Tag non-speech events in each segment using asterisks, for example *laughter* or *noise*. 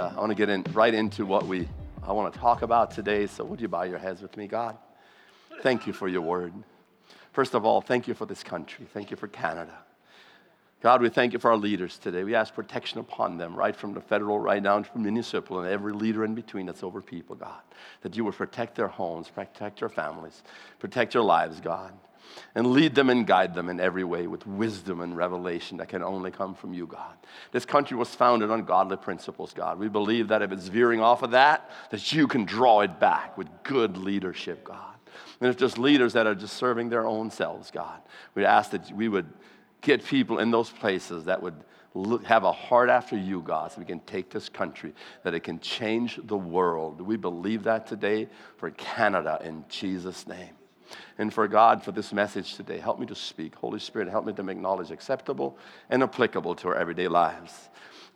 Uh, I want to get in right into what we I want to talk about today. So would you bow your heads with me, God? Thank you for your word. First of all, thank you for this country. Thank you for Canada. God, we thank you for our leaders today. We ask protection upon them, right from the federal, right down to municipal, and every leader in between that's over people, God. That you would protect their homes, protect their families, protect their lives, God. And lead them and guide them in every way with wisdom and revelation that can only come from you, God. This country was founded on godly principles, God. We believe that if it's veering off of that, that you can draw it back with good leadership, God. And if there's leaders that are just serving their own selves, God, we ask that we would get people in those places that would look, have a heart after you, God, so we can take this country, that it can change the world. We believe that today for Canada in Jesus' name. And for God, for this message today, help me to speak. Holy Spirit, help me to make knowledge acceptable and applicable to our everyday lives.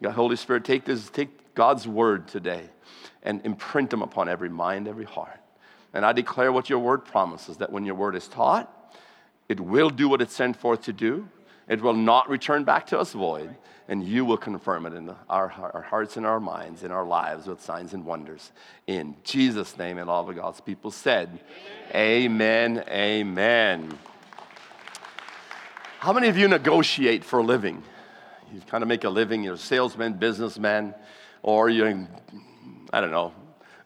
God, Holy Spirit, take, this, take God's word today and imprint them upon every mind, every heart. And I declare what your word promises that when your word is taught, it will do what it's sent forth to do it will not return back to us void, and you will confirm it in our, our hearts and our minds, in our lives with signs and wonders. In Jesus' name, and all of God's people said, Amen, amen. amen. How many of you negotiate for a living? You kind of make a living, you're a salesman, businessman, or you're, I don't know,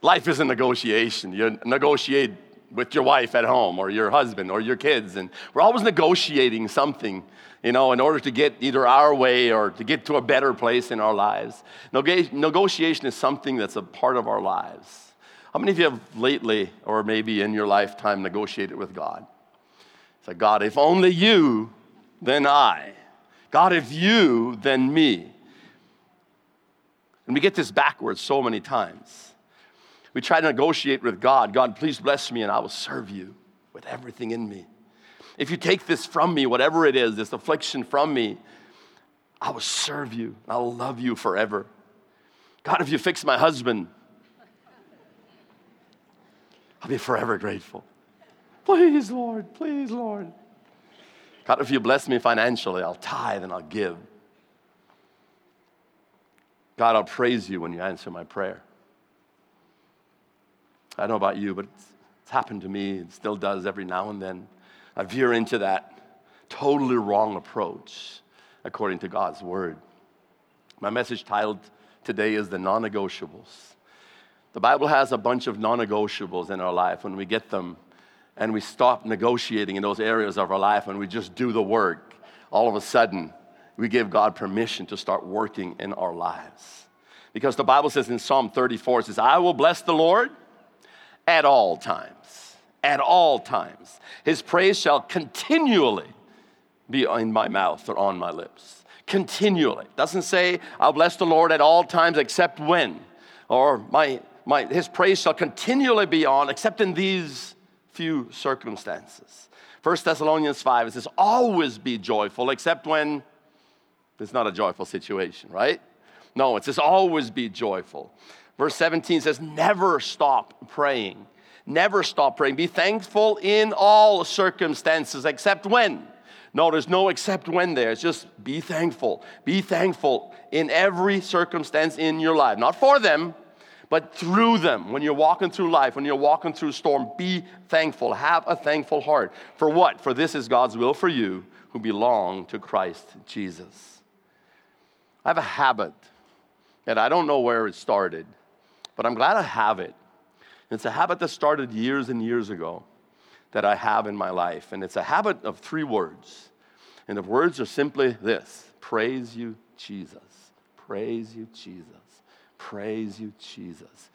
life is a negotiation. You negotiate with your wife at home, or your husband, or your kids, and we're always negotiating something you know, in order to get either our way or to get to a better place in our lives. Negotiation is something that's a part of our lives. How many of you have lately, or maybe in your lifetime, negotiated with God? It's like, God, if only you, then I. God, if you, then me. And we get this backwards so many times. We try to negotiate with God God, please bless me, and I will serve you with everything in me. If you take this from me, whatever it is, this affliction from me, I will serve you. I will love you forever. God, if you fix my husband, I'll be forever grateful. Please, Lord, please, Lord. God, if you bless me financially, I'll tithe and I'll give. God, I'll praise you when you answer my prayer. I don't know about you, but it's, it's happened to me. It still does every now and then. I veer into that totally wrong approach according to God's word. My message titled today is The Non Negotiables. The Bible has a bunch of non negotiables in our life. When we get them and we stop negotiating in those areas of our life and we just do the work, all of a sudden we give God permission to start working in our lives. Because the Bible says in Psalm 34, it says, I will bless the Lord at all times at all times. His praise shall continually be in my mouth or on my lips. Continually. Doesn't say, I'll bless the Lord at all times except when. Or my, my, his praise shall continually be on except in these few circumstances. 1 Thessalonians 5, it says, always be joyful except when it's not a joyful situation, right? No, it says always be joyful. Verse 17 says, never stop praying. Never stop praying. Be thankful in all circumstances, except when. No, there's no except when there. It's just be thankful. Be thankful in every circumstance in your life. Not for them, but through them. When you're walking through life, when you're walking through storm, be thankful. Have a thankful heart. For what? For this is God's will for you who belong to Christ Jesus. I have a habit, and I don't know where it started, but I'm glad I have it. It's a habit that started years and years ago that I have in my life. And it's a habit of three words. And the words are simply this Praise you, Jesus. Praise you, Jesus. Praise you, Jesus.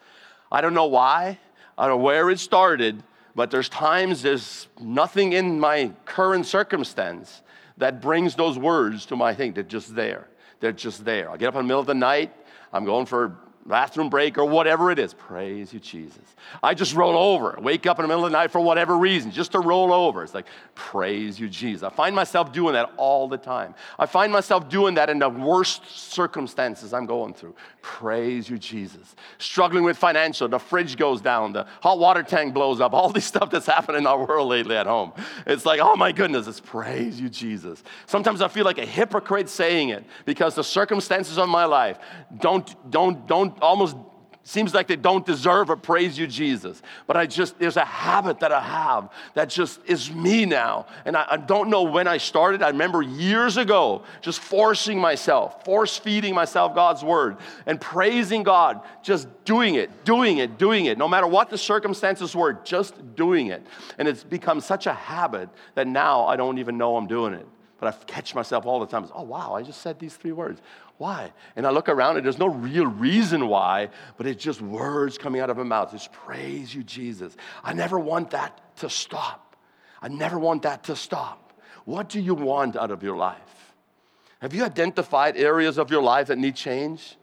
I don't know why, I don't know where it started, but there's times there's nothing in my current circumstance that brings those words to my thing. They're just there. They're just there. I'll get up in the middle of the night. I'm going for bathroom break or whatever it is. Praise you, Jesus. I just roll over, wake up in the middle of the night for whatever reason, just to roll over. It's like, praise you, Jesus. I find myself doing that all the time. I find myself doing that in the worst circumstances I'm going through. Praise you, Jesus. Struggling with financial, the fridge goes down, the hot water tank blows up, all *laughs* this stuff that's happening in our world lately at home. It's like, oh my goodness, it's praise you, Jesus. Sometimes I feel like a hypocrite saying it because the circumstances of my life don't, don't, don't almost seems like they don't deserve a praise you, Jesus. But I just, there's a habit that I have that just is me now. And I, I, don't know when I started. I remember years ago just forcing myself, force feeding myself God's word and praising God, just doing it, doing it, doing it. No matter what the circumstances were, just doing it. And it's become such a habit that now I don't even know I'm doing it. But I catch myself all the time. Oh, wow, I just said these three words. Why? And I look around and there's no real reason why, but it's just words coming out of my mouth. It's praise you, Jesus. I never want that to stop. I never want that to stop. What do you want out of your life? Have you identified areas of your life that need change?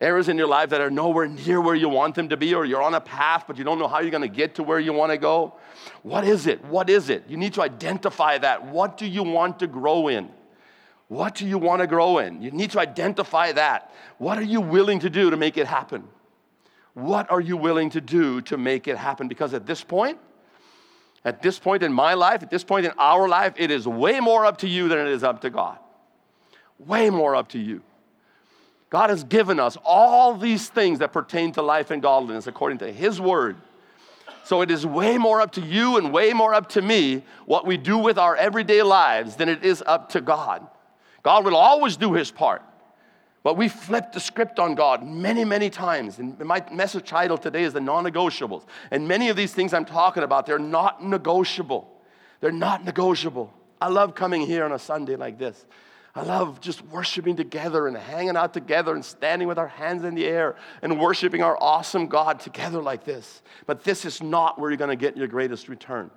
Areas in your life that are nowhere near where you want them to be, or you're on a path, but you don't know how you're to get to where you want to go? What is it? What is it? You need to identify that. What do you want to grow in? What do you want to grow in? You need to identify that. What are you willing to do to make it happen? What are you willing to do to make it happen? Because at this point, at this point in my life, at this point in our life, it is way more up to you than it is up to God. Way more up to you. God has given us all these things that pertain to life and godliness according to His word. So it is way more up to you and way more up to me what we do with our everyday lives than it is up to God. God will always do his part. But we flip the script on God many, many times. And my message title today is the non negotiables. And many of these things I'm talking about, they're not negotiable. They're not negotiable. I love coming here on a Sunday like this. I love just worshiping together and hanging out together and standing with our hands in the air and worshiping our awesome God together like this. But this is not where you're going to get your greatest return.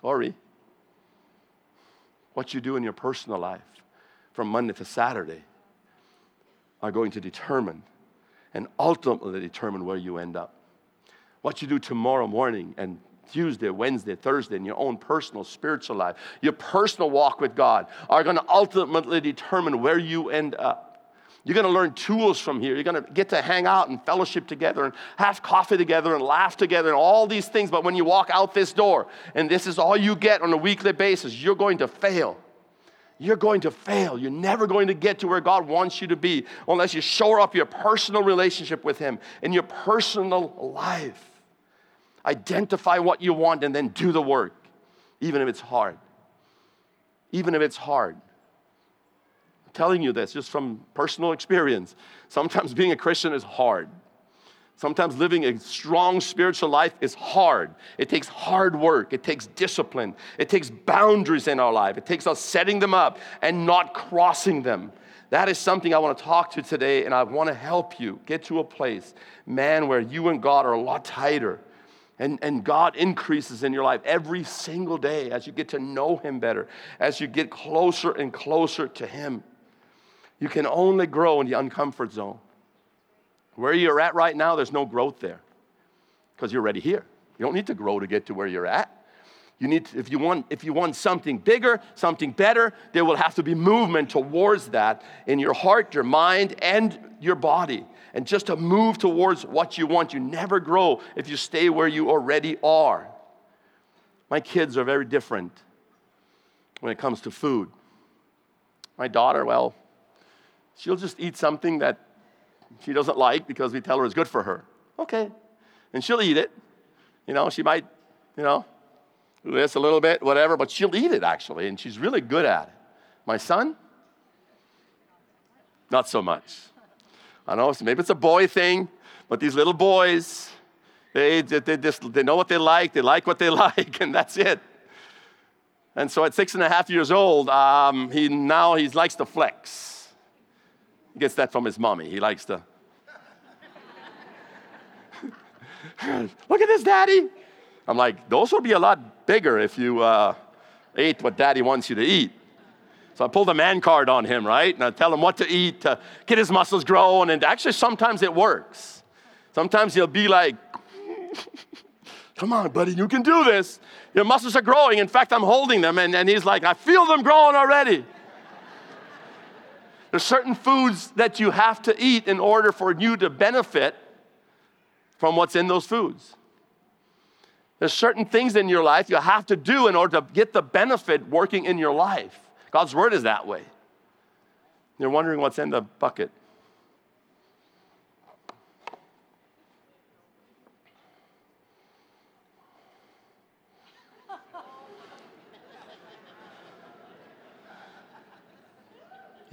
Sorry what you do in your personal life from Monday to Saturday are going to determine and ultimately determine where you end up. What you do tomorrow morning and Tuesday, Wednesday, Thursday in your own personal spiritual life, your personal walk with God are going to ultimately determine where you end up. You're going to learn tools from here. You're going to get to hang out and fellowship together and have coffee together and laugh together and all these things. But when you walk out this door and this is all you get on a weekly basis, you're going to fail. You're going to fail. You're never going to get to where God wants you to be unless you shore up your personal relationship with Him in your personal life. Identify what you want and then do the work, even if it's hard. Even if it's hard telling you this just from personal experience. Sometimes being a Christian is hard. Sometimes living a strong spiritual life is hard. It takes hard work. It takes discipline. It takes boundaries in our life. It takes us setting them up and not crossing them. That is something I want to talk to today, and I want to help you get to a place, man, where you and God are a lot tighter. And, and God increases in your life every single day as you get to know Him better, as you get closer and closer to Him. You can only grow in the uncomfort zone. Where you're at right now, there's no growth there because you're already here. You don't need to grow to get to where you're at. You need to, if you want if you want something bigger, something better, there will have to be movement towards that in your heart, your mind, and your body. And just to move towards what you want, you never grow if you stay where you already are. My kids are very different when it comes to food. My daughter, well, she'll just eat something that she doesn't like because we tell her it's good for her. Okay. And she'll eat it. You know, she might, you know, this a little bit, whatever, but she'll eat it actually, and she's really good at it. My son, not so much. I don't know, maybe it's a boy thing, but these little boys, they, they, just, they know what they like, they like what they *laughs* like, and that's it. And so at six and a half years old, um, he now he likes to flex. Gets that from his mommy. He likes to. *laughs* Look at this, daddy. I'm like, those will be a lot bigger if you uh, Eat what daddy wants you to eat. So I pull the man card on him, right? And I tell him what to eat to get his muscles growing. And actually, sometimes it works. Sometimes he'll be like, *laughs* Come on, buddy, you can do this. Your muscles are growing. In fact, I'm holding them, and, and he's like, I feel them growing already. There's certain foods that you have to eat in order for you to benefit from what's in those foods. There's certain things in your life you have to do in order to get the benefit working in your life. God's word is that way. You're wondering what's in the bucket.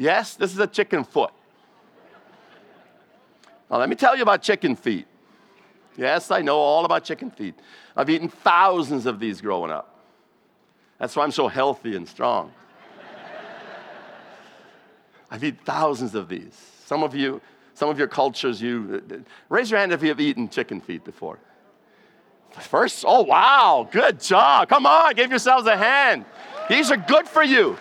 Yes, this is a chicken foot. Now, let me tell you about chicken feet. Yes, I know all about chicken feet. I've eaten thousands of these growing up. That's why I'm so healthy and strong. I've eaten thousands of these. Some of you, some of your cultures, you uh, uh, raise your hand if you have eaten chicken feet before. First, oh wow, good job. Come on, give yourselves a hand. These are good for you.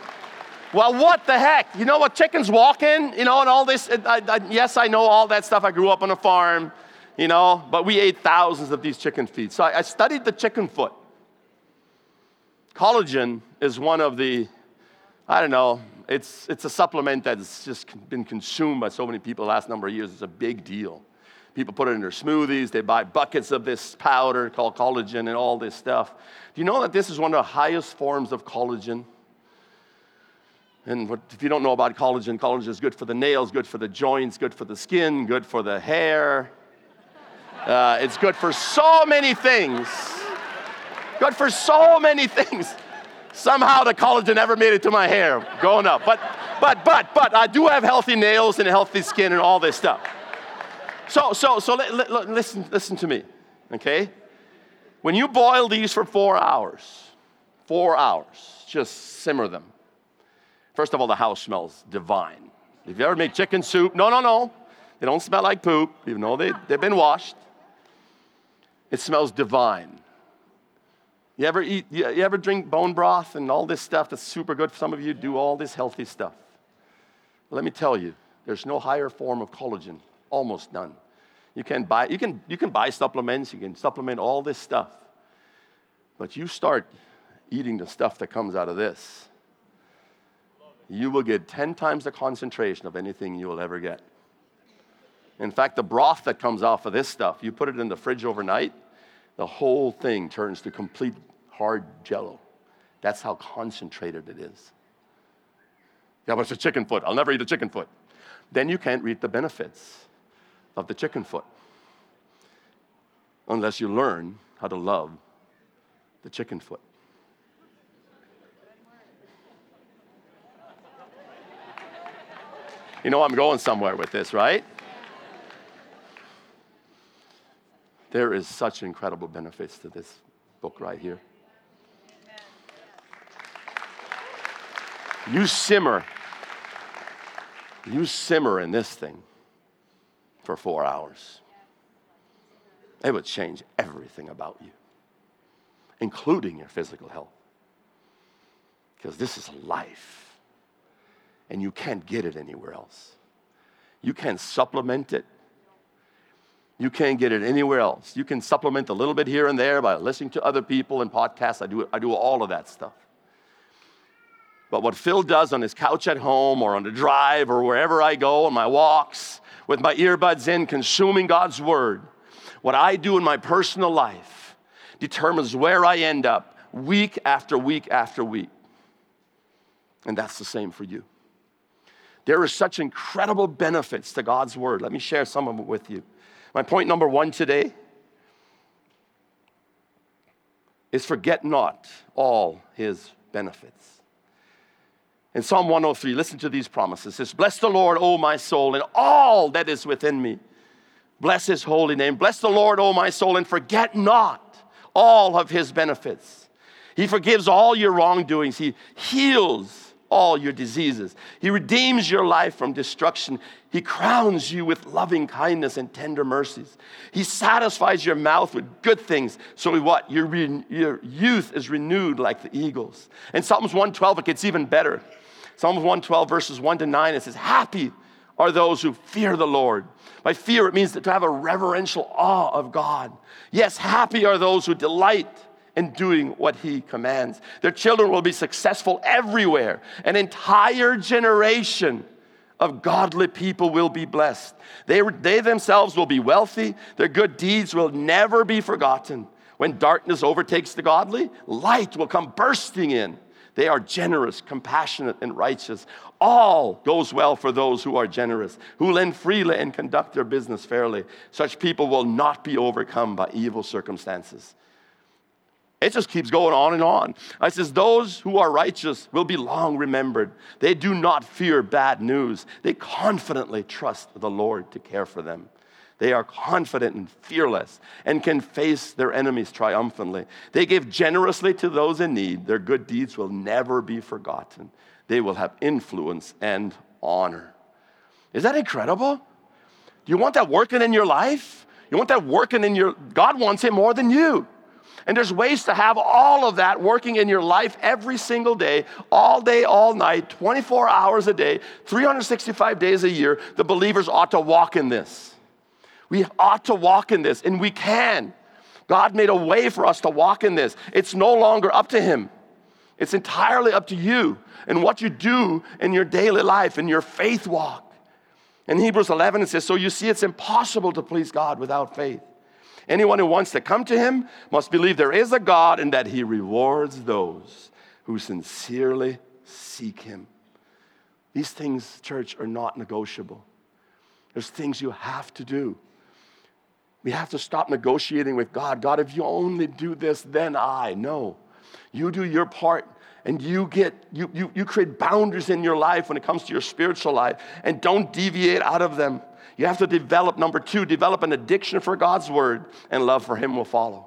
Well, what the heck? You know what chickens walk in? You know, and all this. I, I, yes, I know all that stuff. I grew up on a farm, you know, but we ate thousands of these chicken feet. So I, I studied the chicken foot. Collagen is one of the, I don't know, it's, it's a supplement that's just been consumed by so many people the last number of years. It's a big deal. People put it in their smoothies, they buy buckets of this powder called collagen and all this stuff. Do you know that this is one of the highest forms of collagen? And if you don't know about collagen, collagen is good for the nails, good for the joints, good for the skin, good for the hair. Uh, it's good for so many things. Good for so many things. Somehow the collagen never made it to my hair growing up. But, but, but, but I do have healthy nails and healthy skin and all this stuff. So, so, so li- li- listen, listen to me, okay? When you boil these for four hours, four hours, just simmer them First of all, the house smells divine. If you ever make chicken soup, no, no, no. They don't smell like poop, even though they, they've been washed. It smells divine. You ever eat, you, ever drink bone broth and all this stuff that's super good? Some of you do all this healthy stuff. Let me tell you, there's no higher form of collagen, almost none. You can buy, you can, you can buy supplements, you can supplement all this stuff. But you start eating the stuff that comes out of this you will get 10 times the concentration of anything you will ever get. In fact, the broth that comes off of this stuff, you put it in the fridge overnight, the whole thing turns to complete hard jello. That's how concentrated it is. Yeah, but it's a chicken foot. I'll never eat a chicken foot. Then you can't reap the benefits of the chicken foot unless you learn how to love the chicken foot. You know I'm going somewhere with this, right? There is such incredible benefits to this book right here. You simmer. You simmer in this thing for four hours. It would change everything about you, including your physical health. Because this is life and you can't get it anywhere else. You can't supplement it. You can't get it anywhere else. You can supplement a little bit here and there by listening to other people and podcasts. I do, I do all of that stuff. But what Phil does on his couch at home or on the drive or wherever I go on my walks with my earbuds in, consuming God's word, what I do in my personal life determines where I end up week after week after week. And that's the same for you. There are such incredible benefits to God's word. Let me share some of them with you. My point number one today is forget not all his benefits. In Psalm 103, listen to these promises. It says, Bless the Lord, O my soul, and all that is within me. Bless his holy name. Bless the Lord, O my soul, and forget not all of his benefits. He forgives all your wrongdoings. He heals all your diseases. He redeems your life from destruction. He crowns you with loving kindness and tender mercies. He satisfies your mouth with good things. So what? Your, re- your youth is renewed like the eagles. In Psalms 112, it gets even better. Psalms 112, verses 1 to 9, it says, Happy are those who fear the Lord. By fear, it means to have a reverential awe of God. Yes, happy are those who delight in doing what he commands. Their children will be successful everywhere. An entire generation of godly people will be blessed. They, they themselves will be wealthy. Their good deeds will never be forgotten. When darkness overtakes the godly, light will come bursting in. They are generous, compassionate, and righteous. All goes well for those who are generous, who lend freely and conduct their business fairly. Such people will not be overcome by evil circumstances. It just keeps going on and on. I says, Those who are righteous will be long remembered. They do not fear bad news. They confidently trust the Lord to care for them. They are confident and fearless and can face their enemies triumphantly. They give generously to those in need. Their good deeds will never be forgotten. They will have influence and honor. Is that incredible? Do you want that working in your life? You want that working in your God wants it more than you. And there's ways to have all of that working in your life every single day, all day, all night, 24 hours a day, 365 days a year. The believers ought to walk in this. We ought to walk in this, and we can. God made a way for us to walk in this. It's no longer up to Him, it's entirely up to you and what you do in your daily life, in your faith walk. In Hebrews 11, it says, So you see, it's impossible to please God without faith. Anyone who wants to come to him must believe there is a God and that he rewards those who sincerely seek him. These things, church, are not negotiable. There's things you have to do. We have to stop negotiating with God. God, if you only do this, then I. No. You do your part and you get you, you, you create boundaries in your life when it comes to your spiritual life and don't deviate out of them you have to develop, number two, develop an addiction for God's word, and love for Him will follow.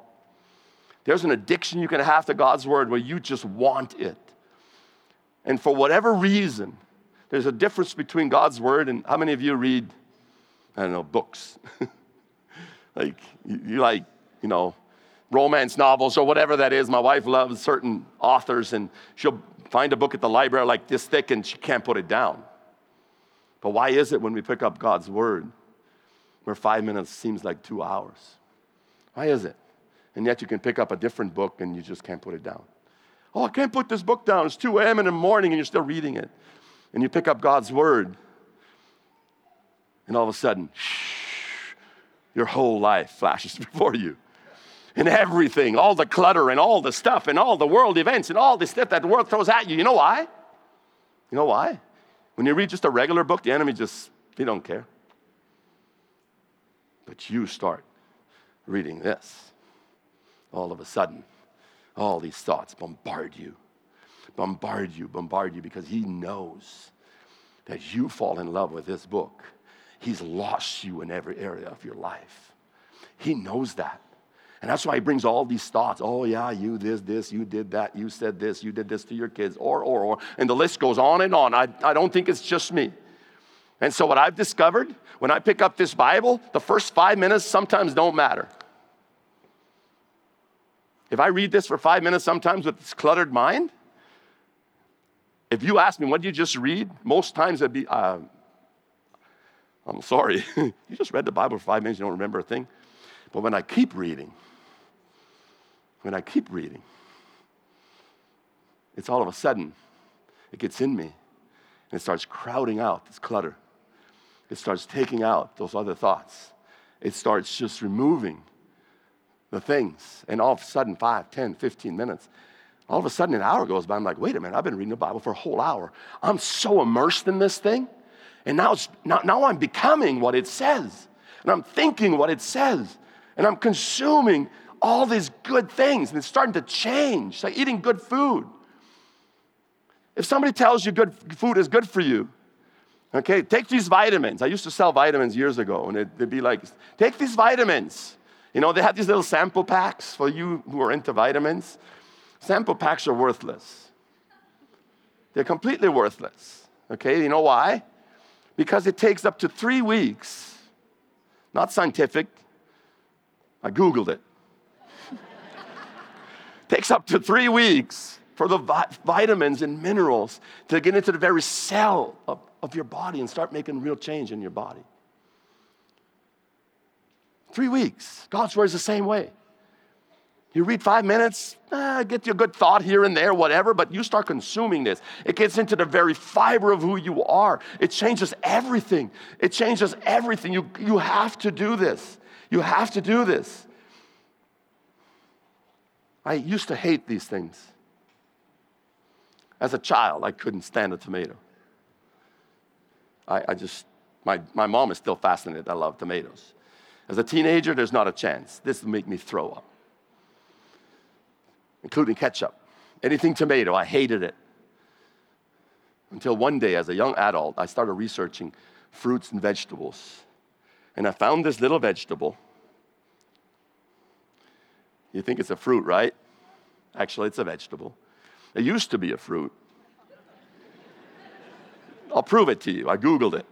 There's an addiction you can have to God's word where you just want it. And for whatever reason, there's a difference between God's word and how many of you read, I don't know, books? *laughs* like, you, like, you know, romance novels or whatever that is. My wife loves certain authors, and she'll find a book at the library like this thick and she can't put it down. But why is it when we pick up God's word, where five minutes seems like two hours? Why is it? And yet you can pick up a different book and you just can't put it down. Oh, I can't put this book down. It's 2 a.m. in the morning and you're still reading it. And you pick up God's word, and all of a sudden, shh, your whole life flashes *laughs* before you. And everything, all the clutter and all the stuff and all the world events and all the stuff that the world throws at you. You know why? You know why? When you read just a regular book, the enemy just, he don't care. But you start reading this. All of a sudden, all these thoughts bombard you, bombard you, bombard you because he knows that you fall in love with this book. He's lost you in every area of your life. He knows that. And that's why he brings all these thoughts. Oh, yeah, you this, this, you did that, you said this, you did this to your kids, or, or, or. And the list goes on and on. I, I don't think it's just me. And so, what I've discovered when I pick up this Bible, the first five minutes sometimes don't matter. If I read this for five minutes sometimes with this cluttered mind, if you ask me, what did you just read? Most times it'd be, uh, I'm sorry, *laughs* you just read the Bible for five minutes, you don't remember a thing. But when I keep reading, when I keep reading, it's all of a sudden, it gets in me and it starts crowding out this clutter. It starts taking out those other thoughts. It starts just removing the things. And all of a sudden, 5, 10, 15 minutes, all of a sudden an hour goes by. I'm like, wait a minute, I've been reading the Bible for a whole hour. I'm so immersed in this thing. And now, now, now I'm becoming what it says. And I'm thinking what it says. And I'm consuming all these good things and it's starting to change. Like eating good food. If somebody tells you good food is good for you, okay, take these vitamins. I used to sell vitamins years ago, and it'd, be like, take these vitamins. You know, they have these little sample packs for you who are into vitamins. Sample packs are worthless. They're completely worthless. Okay, you know why? Because it takes up to three weeks, not scientific, I Googled it. Takes up to three weeks for the vi- vitamins and minerals to get into the very cell of, of your body and start making real change in your body. Three weeks. God's word is the same way. You read five minutes, eh, get you a good thought here and there, whatever, but you start consuming this. It gets into the very fiber of who you are. It changes everything. It changes everything. You, you have to do this. You have to do this. I used to hate these things. As a child, I couldn't stand a tomato. I, I just, my, my mom is still fascinated. I love tomatoes. As a teenager, there's not a chance. This will make me throw up including ketchup. Anything tomato, I hated it. Until one day, as a young adult, I started researching fruits and vegetables. And I found this little vegetable. You think it's a fruit, right? Actually, it's a vegetable. It used to be a fruit. I'll prove it to you. I Googled it.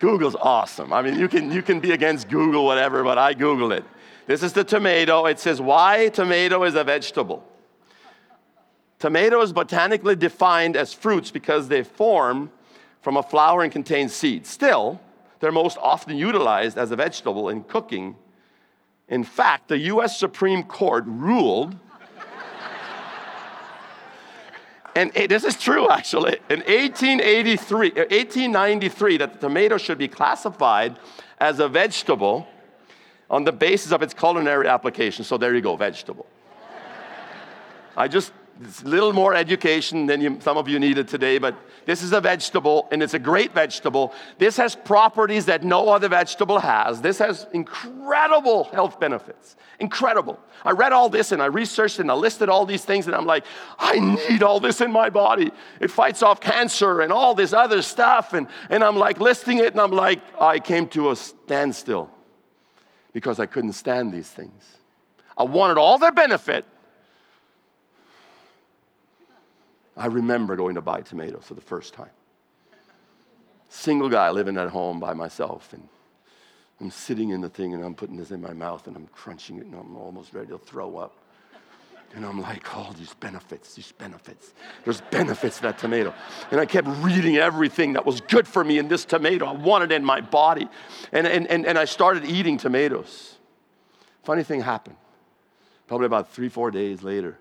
Google's awesome. I mean, you can, you can be against Google, whatever, but I Googled it. This is the tomato. It says why tomato is a vegetable. Tomato is botanically defined as fruits because they form from a flower and contain seeds. Still, they're most often utilized as a vegetable in cooking. In fact, the US Supreme Court ruled, and this is true actually, in 1883, 1893, uh, that the tomato should be classified as a vegetable on the basis of its culinary application. So there you go, vegetable. I just, it's a little more education than you, some of you needed today, but this is a vegetable and it's a great vegetable. This has properties that no other vegetable has. This has incredible health benefits. Incredible. I read all this and I researched and I listed all these things and I'm like, I need all this in my body. It fights off cancer and all this other stuff. And, and I'm like listing it and I'm like, I came to a standstill because I couldn't stand these things. I wanted all their benefit. I remember going to buy tomatoes for the first time. Single guy living at home by myself, and I'm sitting in the thing and I'm putting this in my mouth and I'm crunching it and I'm almost ready to throw up. And I'm like, all oh, these benefits, these benefits. There's benefits to that tomato. And I kept reading everything that was good for me in this tomato. I wanted it in my body. And, and, and, and I started eating tomatoes. Funny thing happened. Probably about three, four days later,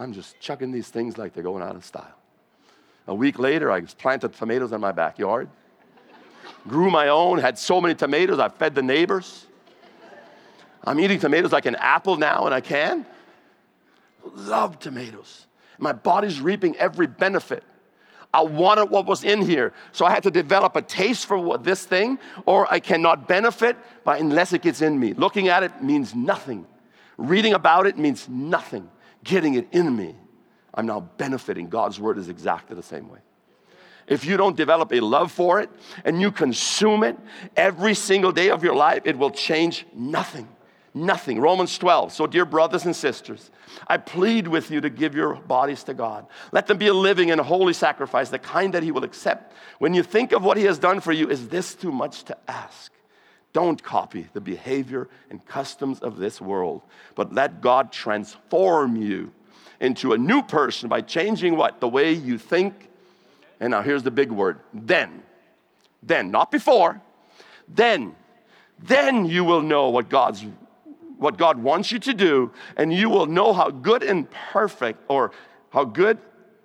I'm just chucking these things like they're going out of style. A week later, I planted tomatoes in my backyard, grew my own, had so many tomatoes, I fed the neighbors. I'm eating tomatoes like an apple now, and I can. Love tomatoes. My body's reaping every benefit. I wanted what was in here. So I had to develop a taste for what, this thing, or I cannot benefit by unless it gets in me. Looking at it means nothing. Reading about it means nothing. Getting it in me, I'm now benefiting. God's word is exactly the same way. If you don't develop a love for it and you consume it every single day of your life, it will change nothing. Nothing. Romans 12. So, dear brothers and sisters, I plead with you to give your bodies to God. Let them be a living and holy sacrifice, the kind that He will accept. When you think of what He has done for you, is this too much to ask? Don't copy the behavior and customs of this world, but let God transform you into a new person by changing what? The way you think. And now here's the big word then. Then, not before. Then. Then you will know what God's what God wants you to do, and you will know how good and perfect, or how good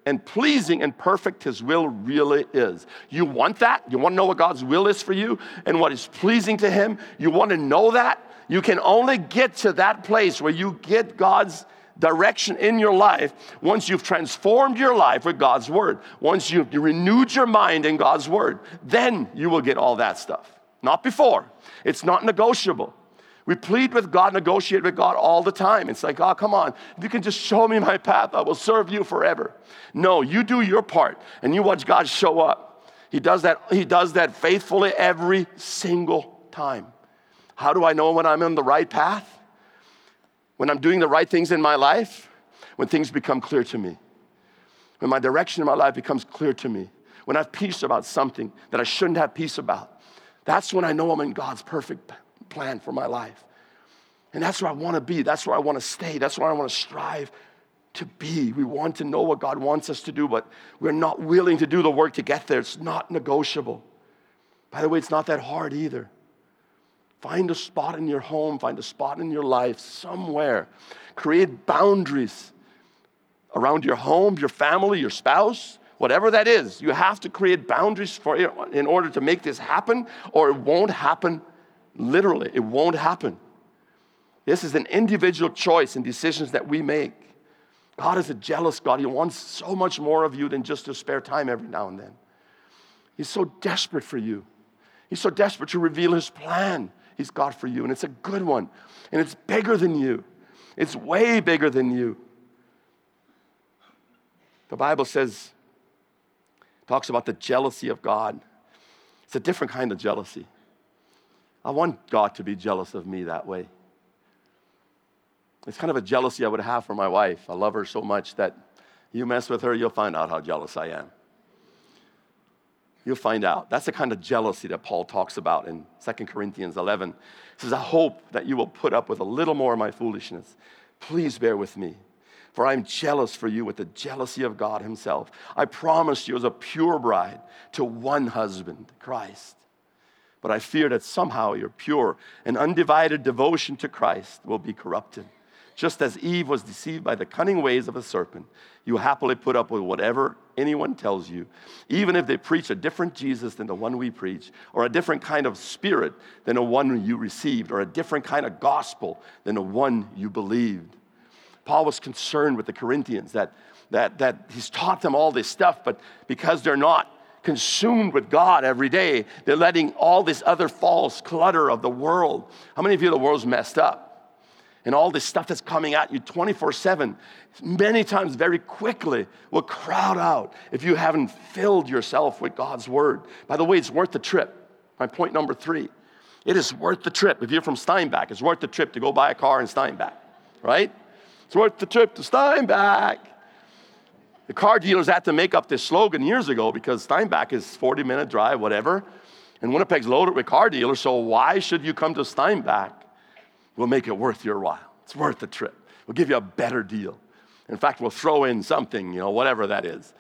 and pleasing and perfect His will really is. You want that? You want to know what God's will is for you and what is pleasing to Him? You want to know that? You can only get to that place where you get God's direction in your life once you've transformed your life with God's Word, once you've renewed your mind in God's Word. Then you will get all that stuff. Not before. It's not negotiable. We plead with God, negotiate with God all the time. It's like, oh, come on. If you can just show me my path, I will serve you forever. No, you do your part and you watch God show up. He does that, he does that faithfully every single time. How do I know when I'm on the right path? When I'm doing the right things in my life? when things become clear to me, when my direction in my life becomes clear to me, when I have peace about something that I shouldn't have peace about. That's when I know I'm in God's perfect plan for my life. And that's where I want to be. That's where I want to stay. That's where I want to strive to be. We want to know what God wants us to do, but we're not willing to do the work to get there. It's not negotiable. By the way, it's not that hard either. Find a spot in your home, find a spot in your life somewhere. Create boundaries around your home, your family, your spouse, whatever that is. You have to create boundaries for in order to make this happen, or it won't happen literally. It won't happen. This is an individual choice and decisions that we make. God is a jealous God. He wants so much more of you than just to spare time every now and then. He's so desperate for you. He's so desperate to reveal his plan he's got for you. And it's a good one. And it's bigger than you. It's way bigger than you. The Bible says, talks about the jealousy of God. It's a different kind of jealousy. I want God to be jealous of me that way. It's kind of a jealousy I would have for my wife. I love her so much that you mess with her, you'll find out how jealous I am. You'll find out. That's the kind of jealousy that Paul talks about in 2 Corinthians 11. He says, I hope that you will put up with a little more of my foolishness. Please bear with me, for I'm jealous for you with the jealousy of God Himself. I promised you as a pure bride to one husband, Christ. But I fear that somehow your pure and undivided devotion to Christ will be corrupted. Just as Eve was deceived by the cunning ways of a serpent, you happily put up with whatever anyone tells you, even if they preach a different Jesus than the one we preach, or a different kind of spirit than the one you received, or a different kind of gospel than the one you believed. Paul was concerned with the Corinthians that, that, that he's taught them all this stuff, but because they're not consumed with God every day, they're letting all this other false clutter of the world. How many of you the world's messed up? and all this stuff that's coming at you 24 7, many times very quickly will crowd out if you haven't filled yourself with God's word. By the way, it's worth the trip. My point number three it is worth the trip. If you're from Steinbach, it's worth the trip to go buy a car in Steinbach, right? It's worth the trip to Steinbach. The car dealers had to make up this slogan years ago because Steinbach is 40 minute drive, whatever. And Winnipeg's loaded with car dealers, so why should you come to Steinbach? We'll make it worth your while. It's worth the trip. We'll give you a better deal. In fact, we'll throw in something, you know, whatever that is.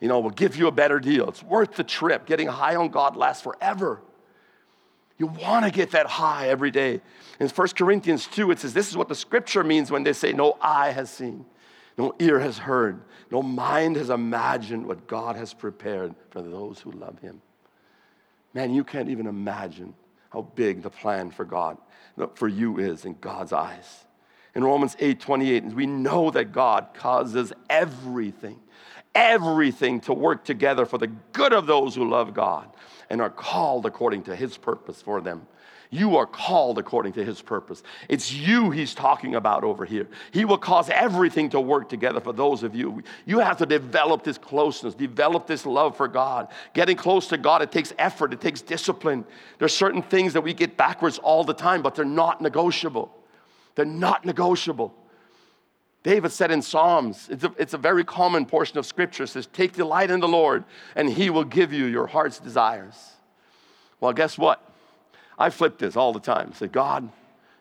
You know, we'll give you a better deal. It's worth the trip. Getting high on God lasts forever. You want to get that high every day. In 1 Corinthians 2, it says, This is what the scripture means when they say, No eye has seen, no ear has heard, no mind has imagined what God has prepared for those who love Him. Man, you can't even imagine how big the plan for God for you is in God's eyes. In Romans 8 28, we know that God causes everything, everything to work together for the good of those who love God and are called according to his purpose for them. You are called according to his purpose. It's you he's talking about over here. He will cause everything to work together for those of you. You have to develop this closeness, develop this love for God. Getting close to God, it takes effort, it takes discipline. There's certain things that we get backwards all the time, but they're not negotiable. They're not negotiable. David said in Psalms, it's a, it's a very common portion of scripture, says, Take delight in the Lord, and he will give you your heart's desires. Well, guess what? I flip this all the time. Say, God,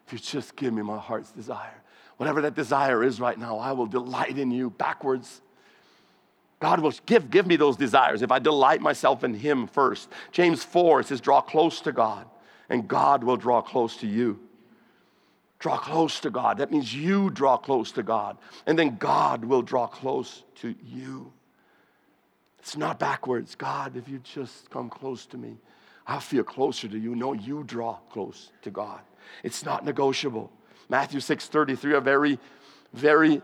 if you just give me my heart's desire, whatever that desire is right now, I will delight in you backwards. God will give, give me those desires if I delight myself in Him first. James 4 says, draw close to God, and God will draw close to you. Draw close to God. That means you draw close to God, and then God will draw close to you. It's not backwards. God, if you just come close to me, I'll feel closer to you. No, you draw close to God. It's not negotiable. Matthew 6:33, a very, very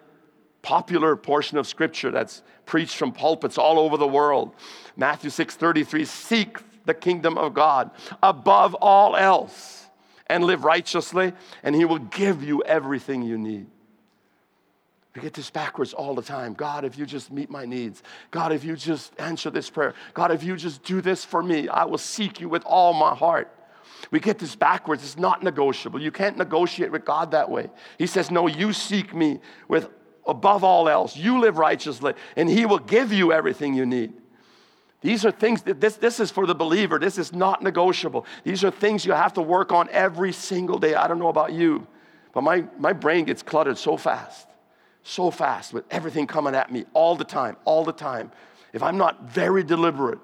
popular portion of scripture that's preached from pulpits all over the world. Matthew 6:33, seek the kingdom of God above all else and live righteously, and he will give you everything you need. We get this backwards all the time. God, if you just meet my needs. God, if you just answer this prayer. God, if you just do this for me, I will seek you with all my heart. We get this backwards. It's not negotiable. You can't negotiate with God that way. He says, No, you seek me with above all else. You live righteously, and He will give you everything you need. These are things that this, this is for the believer. This is not negotiable. These are things you have to work on every single day. I don't know about you, but my, my brain gets cluttered so fast, so fast with everything coming at me all the time, all the time. If I'm not very deliberate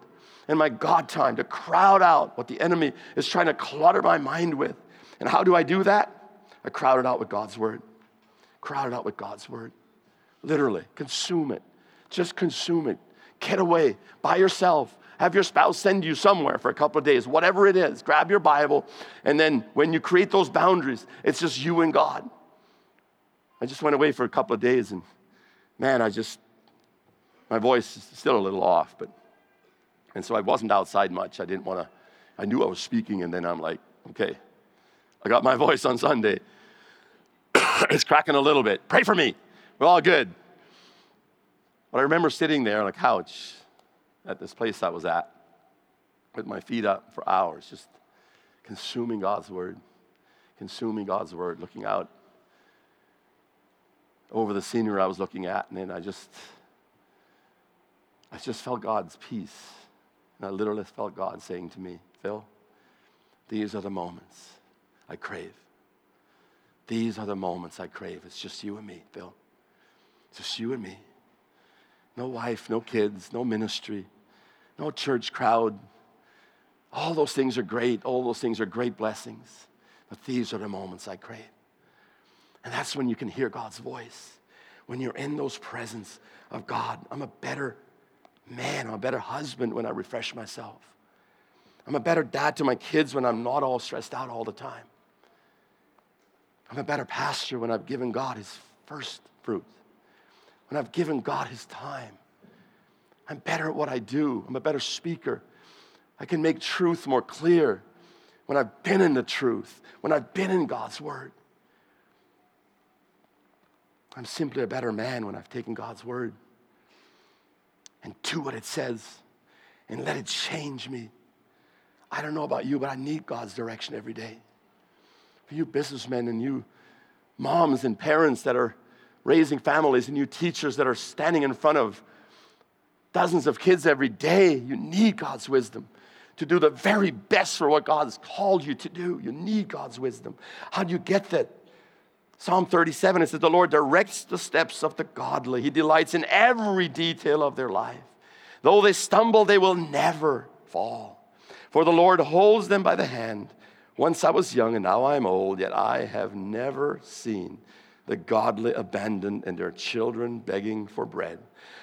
in my God time to crowd out what the enemy is trying to clutter my mind with. And how do I do that? I crowd it out with God's word. Crowd it out with God's word. Literally, consume it. Just consume it. Get away by yourself. Have your spouse send you somewhere for a couple of days, whatever it is. Grab your Bible, and then when you create those boundaries, it's just you and God. I just went away for a couple of days, and man, I just, my voice is still a little off, but, and so I wasn't outside much. I didn't want to, I knew I was speaking, and then I'm like, okay, I got my *laughs* voice on Sunday. *coughs* it's cracking a little bit. Pray for me. We're all good. But I remember sitting there on a couch at this place I was at with my feet up for hours, just consuming God's word, consuming God's word, looking out over the scenery I was looking at, and then I just, I just felt God's peace. And I literally felt God saying to me, Phil, these are the moments I crave. These are the moments I crave. It's just you and me, Phil. It's just you and me no wife, no kids, no ministry, no church crowd. All those things are great. All those things are great blessings. But these are the moments I crave. And that's when you can hear God's voice. When you're in those presence of God, I'm a better man, I'm a better husband when I refresh myself. I'm a better dad to my kids when I'm not all stressed out all the time. I'm a better pastor when I've given God his first fruit when I've given God his time. I'm better at what I do. I'm a better speaker. I can make truth more clear when I've been in the truth, when I've been in God's word. I'm simply a better man when I've taken God's word and do what it says and let it change me. I don't know about you, but I need God's direction every day. For you businessmen and you moms and parents that are raising families and you teachers that are standing in front of dozens of kids every day, you need God's wisdom to do the very best for what God has called you to do. You need God's wisdom. How do you get that? Psalm 37, it says, The Lord directs the steps of the godly. He delights in every detail of their life. Though they stumble, they will never fall. For the Lord holds them by the hand. Once I was young and now I am old, yet I have never seen the godly abandoned and their children begging for bread.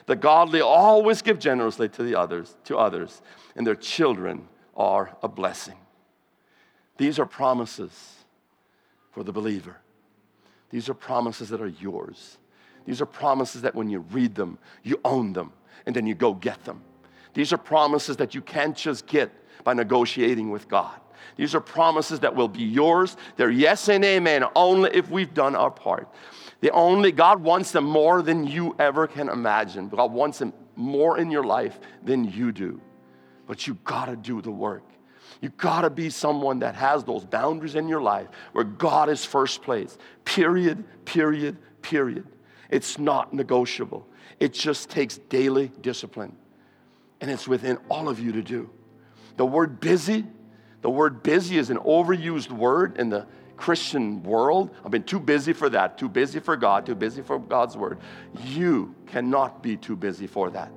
The godly always give generously to the others, to others, and their children are a blessing. These are promises for the believer. These are promises that are yours. These are promises that when you read them, you own them, and then you go get them. These are promises that you can't just get by negotiating with God. These are promises that will be yours. They're yes and amen only if we've done our part. The only God wants them more than you ever can imagine. God wants them more in your life than you do. But you gotta do the work. You gotta be someone that has those boundaries in your life where God is first place. Period, period, period. It's not negotiable. It just takes daily discipline. And it's within all of you to do. The word busy the word busy is an overused word in the Christian world. I've been too busy for that, too busy for God, too busy for God's word. You cannot be too busy for that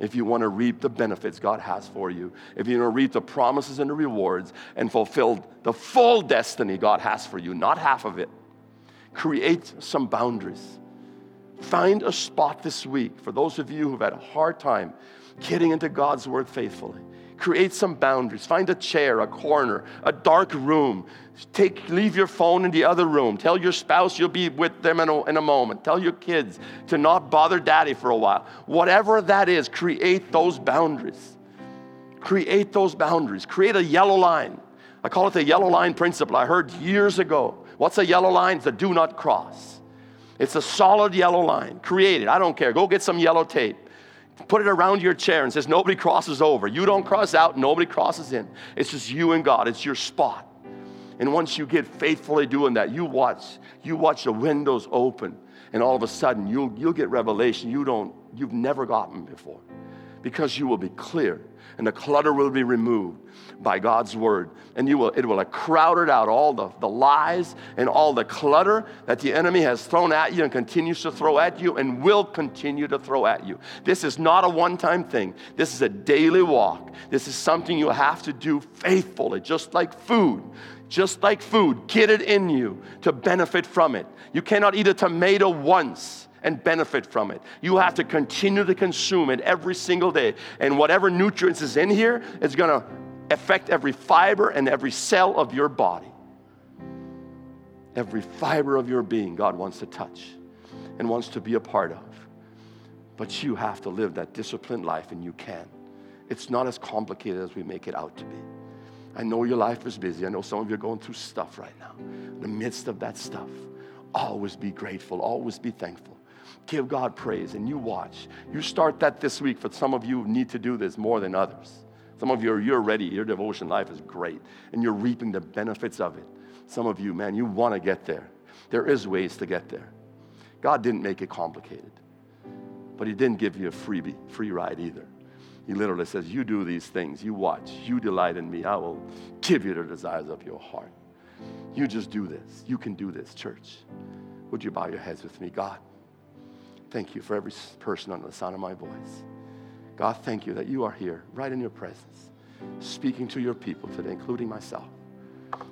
if you want to reap the benefits God has for you, if you want to reap the promises and the rewards and fulfill the full destiny God has for you, not half of it. Create some boundaries. Find a spot this week for those of you who've had a hard time getting into God's word faithfully create some boundaries. Find a chair, a corner, a dark room. Take, leave your phone in the other room. Tell your spouse you'll be with them in a, in a moment. Tell your kids to not bother daddy for a while. Whatever that is, create those boundaries. Create those boundaries. Create a yellow line. I call it the yellow line principle. I heard years ago. What's a yellow line? It's a do not cross. It's a solid yellow line. Create it. I don't care. Go get some yellow tape put it around your chair and says, Nobody crosses over. You don't cross out, nobody crosses in. It's just you and God, it's your spot. And once you get faithfully doing that, you watch, you watch the windows open And all of a sudden, you'll, you'll get revelation you don't, you've never gotten before because you will be clear and the clutter will be removed by God's word. And you will, it will have crowded out all the, the lies and all the clutter that the enemy has thrown at you and continues to throw at you and will continue to throw at you. This is not a one time thing, this is a daily walk. This is something you have to do faithfully, just like food. Just like food, get it in you to benefit from it. You cannot eat a tomato once and benefit from it. You have to continue to consume it every single day. And whatever nutrients is in here is going to affect every fiber and every cell of your body. Every fiber of your being, God wants to touch and wants to be a part of. But you have to live that disciplined life, and you can. It's not as complicated as we make it out to be. I know your life is busy. I know some of you are going through stuff right now. In the midst of that stuff, always be grateful, always be thankful. Give God praise and you watch. You start that this week. For some of you need to do this more than others. Some of you are you're ready. Your devotion life is great and you're reaping the benefits of it. Some of you, man, you want to get there. There is ways to get there. God didn't make it complicated. But he didn't give you a freebie, free ride either. He literally says, You do these things, you watch, you delight in me, I will give you the desires of your heart. You just do this. You can do this, church. Would you bow your heads with me, God? Thank you for every person under the sound of my voice. God, thank you that you are here, right in your presence, speaking to your people today, including myself.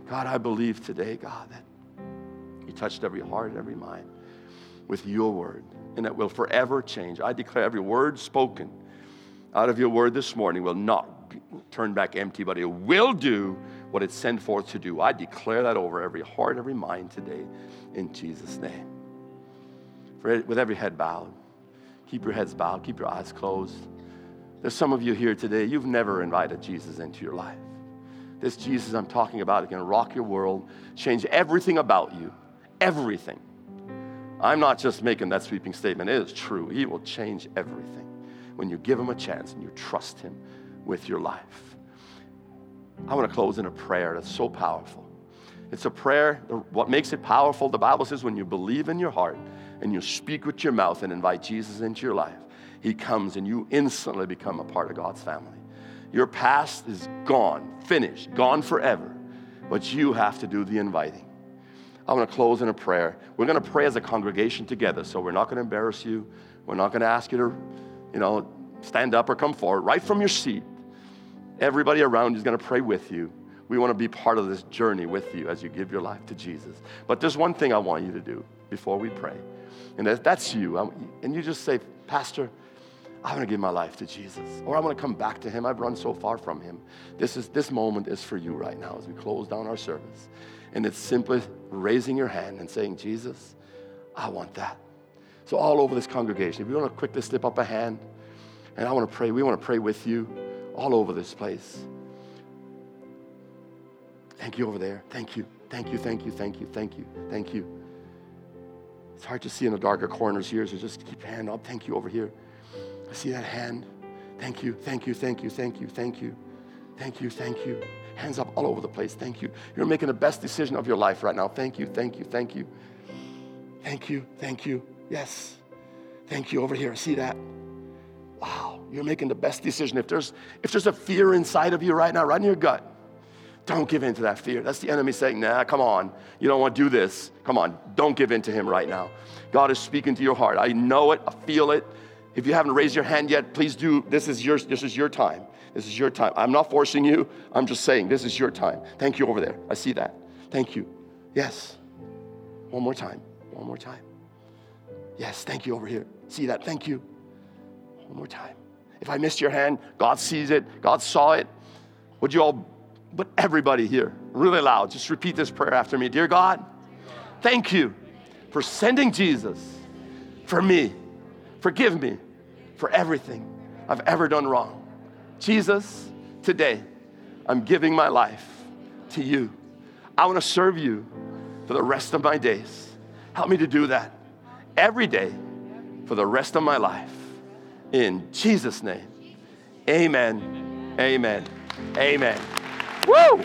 God, I believe today, God, that you touched every heart every mind with your word, and that will forever change. I declare every word spoken out of your word this morning will not turn back empty, but it will do what it's sent forth to do. I declare that over every heart, every mind today, in Jesus' name for, with every head bowed. Keep your heads bowed, keep your eyes closed. There's some of you here today, you've never invited Jesus into your life. This Jesus I'm talking about is going to rock your world, change everything about you. Everything. I'm not just making that sweeping statement, it is true. He will change everything when you give him a chance and you trust him with your life. I want to close in a prayer that's so powerful. It's a prayer, what makes it powerful, the Bible says, when you believe in your heart and you speak with your mouth and invite Jesus into your life, He comes and you instantly become a part of God's family. Your past is gone, finished, gone forever, but you have to do the inviting. I want to close in a prayer. We're going to pray as a congregation together, so we're not going to embarrass you. We're not going to ask you to, you know, stand up or come forward. Right from your seat, everybody around is going to pray with you. We want to be part of this journey with you as you give your life to Jesus. But there's one thing I want you to do before we pray. And that's you. And you just say, Pastor, I want to give my life to Jesus, or I want to come back to Him. I've run so far from Him. This is this moment is for you right now as we close down our service, and it's simply raising your hand and saying, Jesus, I want that. So all over this congregation, if you want to quickly slip up a hand, and I want to pray. We want to pray with you all over this place. Thank you over there. Thank you. Thank you. Thank you. Thank you. Thank you. Thank you. It's hard to see in the darker corners here, so just keep hand up. Thank you over here. I see that hand. Thank you, thank you, thank you, thank you, thank you, thank you, thank you. Hands up all over the place. Thank you. You're making the best decision of your life right now. Thank you, thank you, thank you. Thank you, thank you. Yes. Thank you over here. See that? Wow, you're making the best decision. If there's if there's a fear inside of you right now, right in your gut, don't give in to that fear. That's the enemy saying, nah, come on. You don't want to do this. Come on. Don't give in to him right now. God is speaking to your heart. I know it. I feel it. If you haven't raised your hand yet, please do. This is your, this is your time. This is your time. I'm not forcing you. I'm just saying this is your time. Thank you over there. I see that. Thank you. Yes. One more time. One more time. Yes. Thank you over here. See that? Thank you. One more time. If I missed your hand, God sees it. God saw it. Would you all but everybody here, really loud, just repeat this prayer after me. Dear God, thank you for sending Jesus for me. Forgive me for everything I've ever done wrong. Jesus, today, I'm giving my life to you. I want to serve you for the rest of my days. Help me to do that every day for the rest of my life. In Jesus' name, amen, amen, amen. Woo!